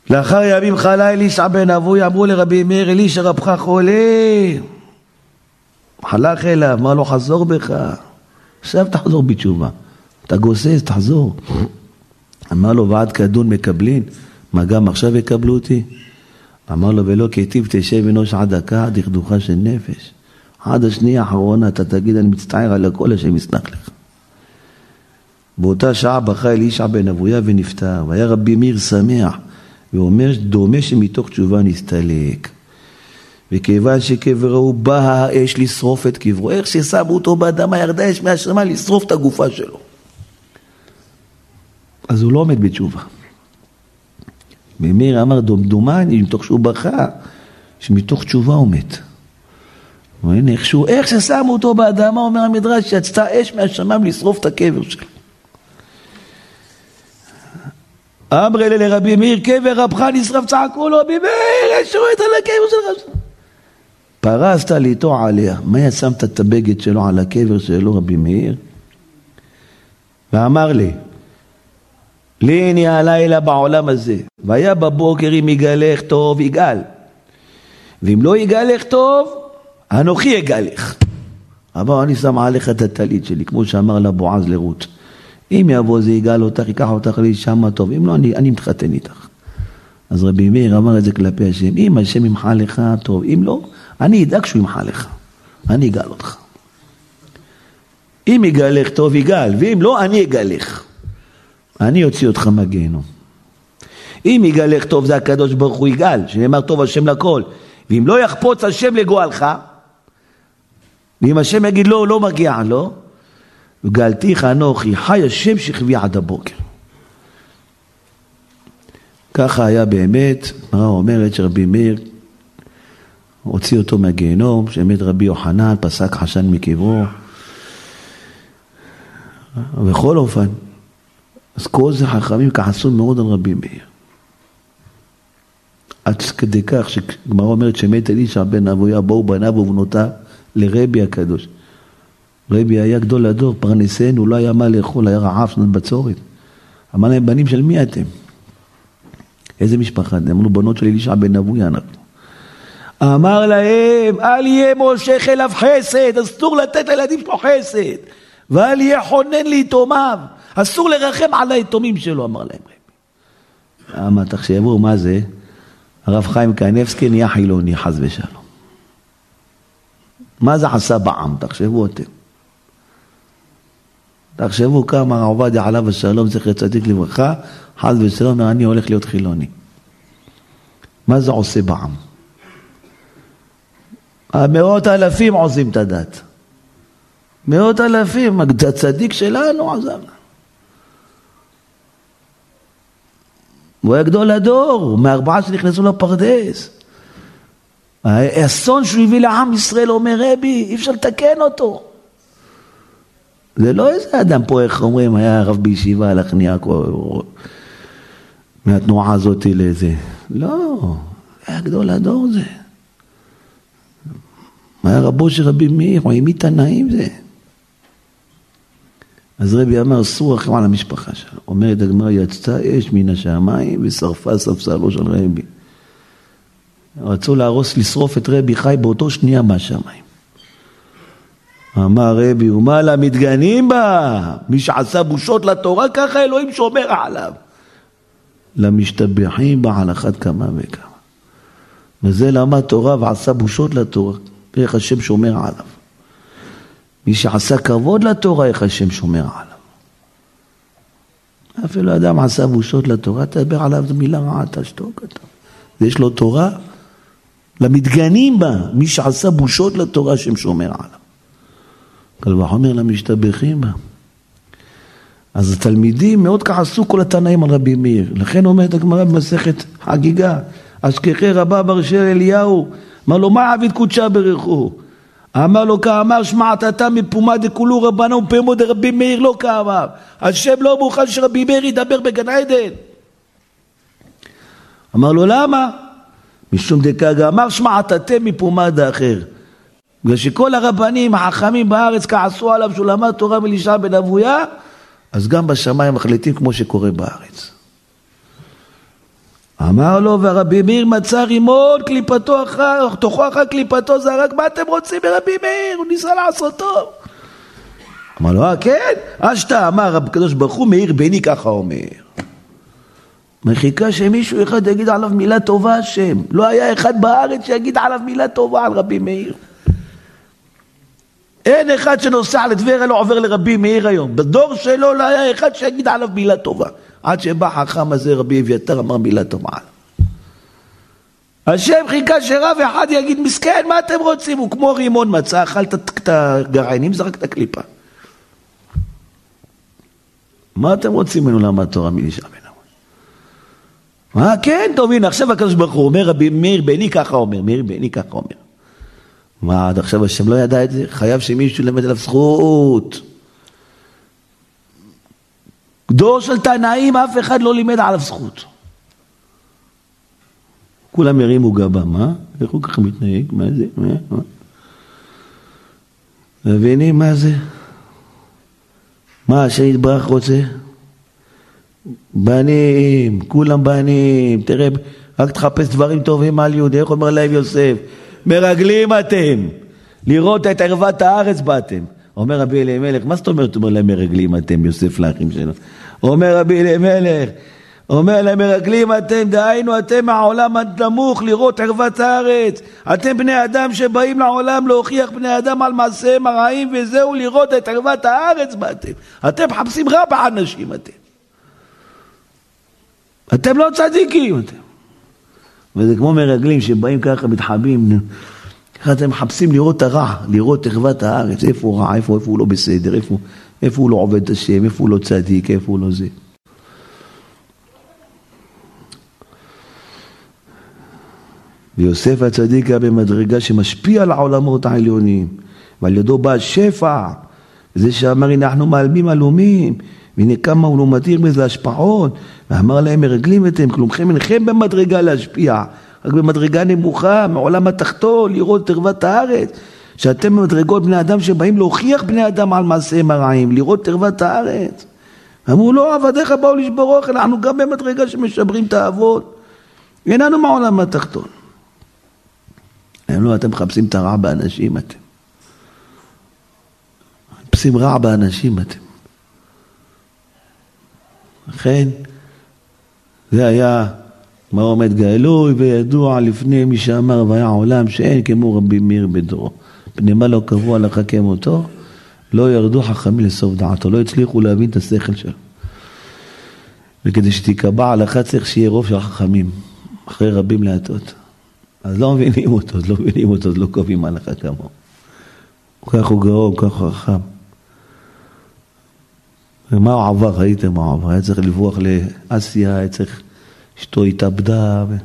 לאחר ימים חלה אלישע בן אבוי, אמרו לרבי מאיר, אלישע רבך חולה. הלך אליו, אמר לו, חזור בך. עכשיו תחזור בתשובה. אתה גוסס, תחזור. אמר לו, ועד כדון מקבלין? מה, גם עכשיו יקבלו אותי? אמר לו, ולא כתיב תשב אנוש עד דקה, דכדוכה של נפש. עד השנייה האחרונה אתה תגיד, אני מצטער על הכל, השם יסלח לך. באותה שעה בכה אלישע בן אבויה ונפטר, והיה רבי מאיר שמח, ואומר, דומה שמתוך תשובה נסתלק. וכיוון שקברו באה האש לשרוף את קברו, איך ששמו אותו באדמה, ירדה אש מהשמה לשרוף את הגופה שלו. אז הוא לא עומד בתשובה. ומאיר אמר, דומדומני, מתוך שהוא בכה, שמתוך תשובה הוא מת. והנה, איכשהו, איך ששמו אותו באדמה, אומר המדרש, שיצתה אש מהשמיים לשרוף את הקבר שלו. אמרי לרבי מאיר, קבר רבך נשרף, צעקו לו, רבי מאיר, יש שורט על הקבר שלך. פרסת ליטו עליה. מה שמת את הבגד שלו על הקבר שלו, רבי מאיר? ואמר לי, לי נהיה הלילה בעולם הזה, והיה בבוקר אם יגאלך טוב, יגאל. ואם לא יגאלך טוב, אנוכי יגאלך. אבל אני שם עליך את הטלית שלי, כמו שאמר לבועז לרות. אם יבוא זה יגאל אותך, ייקח אותך לי שמה טוב, אם לא, אני, אני מתחתן איתך. אז רבי מאיר אמר את זה כלפי השם, אם השם ימחל לך, טוב, אם לא, אני אדאג שהוא ימחל לך, אני אגאל אותך. אם יגאלך טוב, יגאל, ואם לא, אני אגאלך. אני אוציא אותך מהגיהנום. אם יגאלך טוב זה הקדוש ברוך הוא יגאל, שנאמר טוב השם לכל. ואם לא יחפוץ השם לגואלך, ואם השם יגיד לא, לא מגיע לו, וגאלתיך אנוכי, חי השם שכבי עד הבוקר. ככה היה באמת, הגמרא אומרת שרבי מאיר הוציא אותו מהגיהנום, שבאמת רבי יוחנן פסק חשן מקברו. בכל אופן, אז כל זה חכמים כעסו מאוד על רבי מאיר. עד כדי כך שגמרא אומרת שמת אלישע בן אבויה, בואו בניו ובנותיו לרבי הקדוש. רבי היה גדול הדור, פרנסנו, לא היה מה לאכול, היה רעב שנות בצורת. אמר להם, בנים של מי אתם? איזה משפחה? אמרו, בנות של אלישע בן אבויה אנחנו. אמר להם, אל יהיה מושך אליו חסד, אסור לתת לילדים שלו חסד, ואל יהיה חונן ליתומיו. אסור לרחם על היתומים שלו, אמר להם רבי. למה, תחשבו, מה זה? הרב חיים קניבסקי נהיה חילוני, חס ושלום. מה זה עשה בעם? תחשבו אתם. תחשבו כמה הרב עובדיה עליו השלום, זכר צדיק לברכה, חס ושלום, אני הולך להיות חילוני. מה זה עושה בעם? המאות אלפים עושים את הדת. מאות אלפים, הצדיק שלנו עזב. הוא היה גדול הדור, מארבעה שנכנסו לפרדס. האסון שהוא הביא לעם ישראל, אומר רבי, אי אפשר לתקן אותו. זה לא איזה אדם פה, איך אומרים, היה רב בישיבה, הלך נהיה מהתנועה הזאת לזה. לא, היה גדול הדור זה. היה רבו של רבי מאיר, הוא העמיד תנאים זה. אז רבי אמר, אסור לכם על המשפחה שלו. אומרת הגמרא, יצאה אש מן השמיים ושרפה ספסלו של רבי. רצו להרוס, לשרוף את רבי חי באותו שנייה מהשמיים. אמר רבי, ומה למתגנים בה? מי שעשה בושות לתורה, ככה אלוהים שומר עליו. למשתבחים בה על אחת כמה וכמה. וזה למד תורה ועשה בושות לתורה, איך השם שומר עליו. מי שעשה כבוד לתורה, איך השם שומר עליו. אפילו אדם עשה בושות לתורה, תדבר עליו זו מילה רעה, תשתוק אתה. יש לו תורה, למתגנים בה, מי שעשה בושות לתורה, השם שומר עליו. קל וחומר למשתבחים בה. אז התלמידים מאוד כעסו כל התנאים על רבי מאיר. לכן אומרת הגמרא במסכת חגיגה, אשכחי רבה בר של אליהו, אמר לו מה עביד קודשה ברכו? אמר לו כאמר שמעת אתה מפומה דכולו רבנה ופמו דרבי מאיר לא כאמר. השם לא מוכן שרבי מאיר ידבר בגן עדן. אמר לו למה? משום דקאגה אמר אתם מפומה דאחר. בגלל שכל הרבנים החכמים בארץ כעסו עליו שהוא למד תורה מלישע בן אבויה, אז גם בשמיים מחליטים כמו שקורה בארץ. אמר לו, והרבי מאיר מצא רימון קליפתו אחר, תוכו אחר קליפתו זרק, מה אתם רוצים מרבי מאיר? הוא ניסה לעשות טוב. אמר לו, אה, כן? אשתא אמר הקדוש ברוך הוא, מאיר בני ככה אומר. מחיקה שמישהו אחד יגיד עליו מילה טובה השם. לא היה אחד בארץ שיגיד עליו מילה טובה על רבי מאיר. אין אחד שנוסע לטבריה לא עובר לרבי מאיר היום. בדור שלו לא היה אחד שיגיד עליו מילה טובה. עד שבא חכם הזה רבי אביתר אמר מילה טובה. השם חיכה שרב אחד יגיד מסכן מה אתם רוצים? הוא כמו רימון מצא, אכל את הגרעינים, זרק את הקליפה. מה אתם רוצים ממנו למה התורה מלישה בן מה כן טוב הנה עכשיו הקדוש ברוך הוא אומר רבי מאיר בני ככה אומר מאיר בני ככה אומר מה עד עכשיו השם לא ידע את זה? חייב שמישהו ילמד עליו זכות דור של תנאים, אף אחד לא לימד עליו זכות. כולם ירימו גבה, מה? איך הוא ככה מתנהג? מה זה? מה? מה? מבינים מה זה? מה השם יתברך רוצה? בנים, כולם בנים, תראה, רק תחפש דברים טובים על יהודי, איך אומר להם יוסף? מרגלים אתם, לראות את ערוות הארץ באתם. אומר רבי אלימלך, מה זאת אומרת, אומר להם מרגלים אתם, יוסף לאחים שלו? אומר רבי אלימלך, אומר להם מרגלים אתם, דהיינו אתם מהעולם הנמוך לראות ערוות הארץ. אתם בני אדם שבאים לעולם להוכיח בני אדם על מעשיהם הרעים וזהו לראות את ערוות הארץ באתם. אתם מחפשים רע באנשים אתם. אתם לא צדיקים אתם. וזה כמו מרגלים שבאים ככה מתחבאים. ככה אתם מחפשים לראות הרע, לראות ערוות הארץ, איפה הוא רע, איפה, איפה הוא לא בסדר, איפה, איפה הוא לא עובד את השם, איפה הוא לא צדיק, איפה הוא לא זה. ויוסף הצדיק היה במדרגה שמשפיע על העולמות העליונים, ועל ידו בא שפע, זה שאמר הנה אנחנו מעלמים עלומים, והנה כמה הוא לא מתיר בזה השפעות, ואמר להם מרגלים אתם, כלומכם אינכם במדרגה להשפיע, רק במדרגה נמוכה, מעולם התחתון, לראות את ערוות הארץ. שאתם במדרגות בני אדם שבאים להוכיח בני אדם על מעשיהם הרעים, לראות את ערוות הארץ. אמרו לא, עבדיך באו לשבור אוכל, אנחנו גם במדרגה שמשברים את האבות. איננו מהעולם התחתון. הם לא, אתם מחפשים את הרע באנשים אתם. מחפשים רע באנשים אתם. לכן, זה היה מה עומד גלוי וידוע לפני מי שאמר והיה עולם שאין כמו רבי מאיר בדורו. פני מה לא קבוע לך כמותו, לא ירדו חכמים לסוף דעתו, לא הצליחו להבין את השכל שלו. וכדי שתיקבע הלכה צריך שיהיה רוב של חכמים, אחרי רבים להטות. אז לא מבינים אותו, אז לא מבינים אותו, אז לא קובעים הלכה כמוהו. כך הוא גאון, כך הוא חכם. ומה הוא עבר? ראיתם מה הוא עבר? היה צריך לברוח לאסיה, היה צריך... אשתו התאבדה. ו...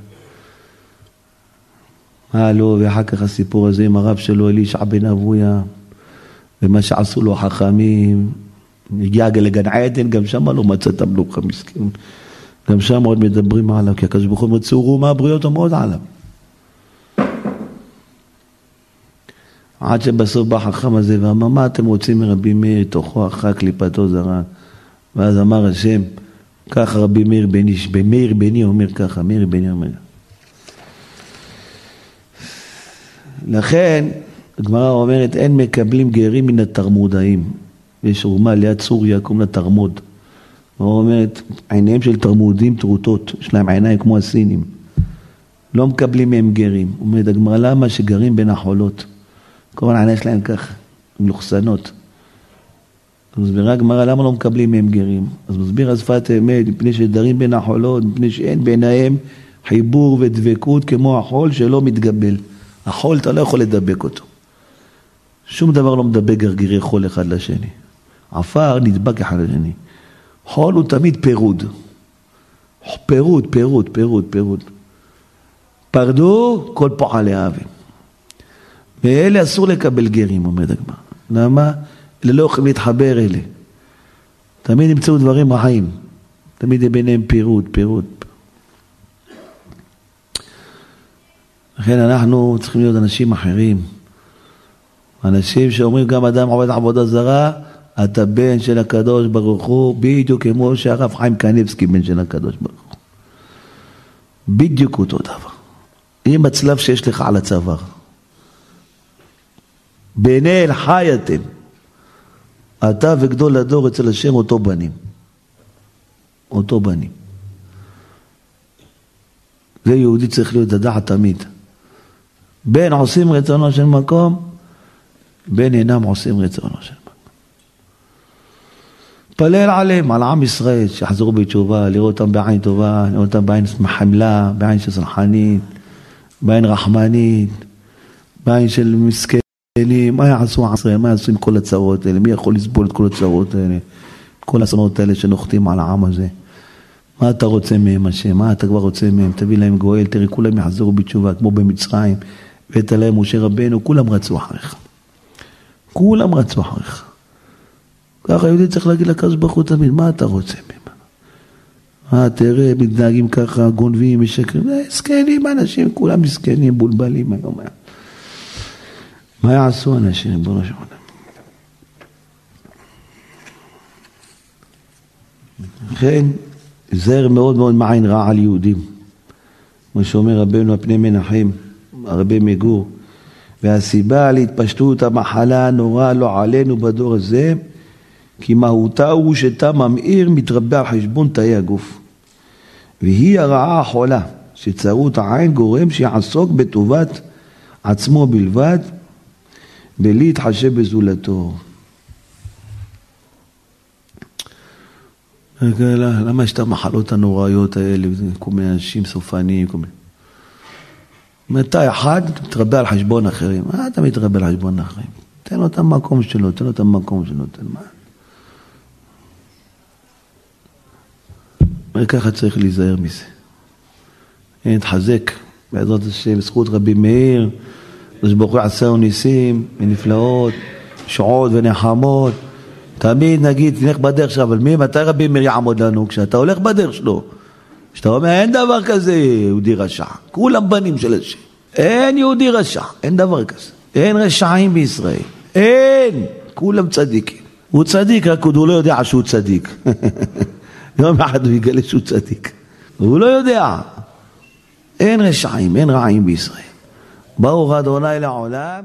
מה לו, ואחר כך הסיפור הזה עם הרב שלו, אלישע בן אבויה, ומה שעשו לו חכמים, הגיע לגן עדן, גם שם לא מצא את המלוכה מסכן. גם שם עוד מדברים עליו, כי הקדוש ברוך הוא אומר, צורו מה הבריות אומרות עליו. עד שבסוף בא החכם הזה ואמר, מה אתם רוצים מרבי מאיר, תוכו אחר קליפתו זרה. ואז אמר השם, ככה רבי מאיר בן איש, מאיר בני אומר ככה, מאיר בני אומר. לכן, הגמרא אומרת, אין מקבלים גרים מן התרמודאים. יש אומה ליד סוריה, קוראים לה תרמוד. הגמרא אומרת, עיניהם של תרמודים טרוטות, יש להם עיניים כמו הסינים. לא מקבלים מהם גרים. אומרת הגמרא, למה שגרים בין החולות? כל העיניים שלהם ככה, מלוכסנות. אז מסבירה הגמרא למה לא מקבלים מהם גרים. אז מסביר השפת אמת, מפני שדרים בין החולות, מפני שאין ביניהם חיבור ודבקות כמו החול שלא מתגבל. החול אתה לא יכול לדבק אותו. שום דבר לא מדבק גרגירי חול אחד לשני. עפר נדבק אחד לשני. חול הוא תמיד פירוד. פירוד, פירוד, פירוד, פירוד. יתפרדו כל פועלי און. ואלה אסור לקבל גרים, אומרת הגמרא. למה? אלה לא יכולים להתחבר אלה. תמיד ימצאו דברים רעים. תמיד יהיה ביניהם פירוד, פירוד. לכן אנחנו צריכים להיות אנשים אחרים. אנשים שאומרים גם אדם עובד עבודה זרה, אתה בן של הקדוש ברוך הוא, בדיוק כמו שהרב חיים קניבסקי בן של הקדוש ברוך הוא. בדיוק אותו דבר. עם הצלב שיש לך על הצוואר. בעיני אל חי אתם. אתה וגדול הדור אצל השם אותו בנים. אותו בנים. זה יהודי צריך להיות לדעת תמיד. בין עושים רצונו של מקום, בין אינם עושים רצונו של מקום. פלל עליהם, על עם ישראל, שיחזרו בתשובה, לראות אותם בעין טובה, לראות אותם בעין חמלה, בעין של סלחנית, בעין רחמנית, בעין של מסכן. מה יעשו ישראל, מה יעשו עם כל הצרות האלה, מי יכול לסבול את כל הצרות האלה, כל האסונות האלה שנוחתים על העם הזה. מה אתה רוצה מהם, השם? מה אתה כבר רוצה מהם? תביא להם גואל, תראה, כולם יחזרו בתשובה, כמו במצרים, הבאת להם משה רבנו, כולם רצו אחריך. כולם רצו אחריך. ככה יהודי צריך להגיד לקדוש ברוך הוא תמיד, מה אתה רוצה מהם? מה, תראה, מתנהגים ככה, גונבים, משקרים, זקנים אנשים, כולם מסכנים, בולבלים היום. מה יעשו אנשים, ריבונו של עולם? לכן, זר מאוד מאוד מעין רע על יהודים. כמו שאומר רבנו הפני מנחם, הרבה מגור. והסיבה להתפשטות המחלה הנוראה לא עלינו בדור הזה, כי מהותה הוא שתא ממאיר מתרבה על חשבון תאי הגוף. והיא הרעה החולה, שצרות העין גורם שיעסוק בטובת עצמו בלבד, בלי להתחשב בזולתו. למה יש את המחלות הנוראיות האלה, כל מיני אנשים סופניים, כל מיני... מתי אחד מתרבה על חשבון אחרים. מה אתה מתרבה על חשבון אחרים? תן לו את המקום שלו, תן לו את המקום שלו, תן מה. וככה צריך להיזהר מזה. נתחזק, בעזרת השם, בזכות רבי מאיר. הקדוש ברוך הוא יעשה לנו ניסים ונפלאות, שעות ונחמות. תמיד נגיד, תלך בדרך שלו, אבל מי, מתי רבי מאיר יעמוד לנו? כשאתה הולך בדרך שלו. כשאתה אומר, אין דבר כזה יהודי רשע. כולם בנים של השם. אין יהודי רשע, אין דבר כזה. אין רשעים בישראל. אין. כולם צדיקים. הוא צדיק, רק הוא לא יודע שהוא צדיק. יום אחד הוא יגלה שהוא צדיק. הוא לא יודע. אין רשעים, אין רעים בישראל. ברוך אדוני לעולם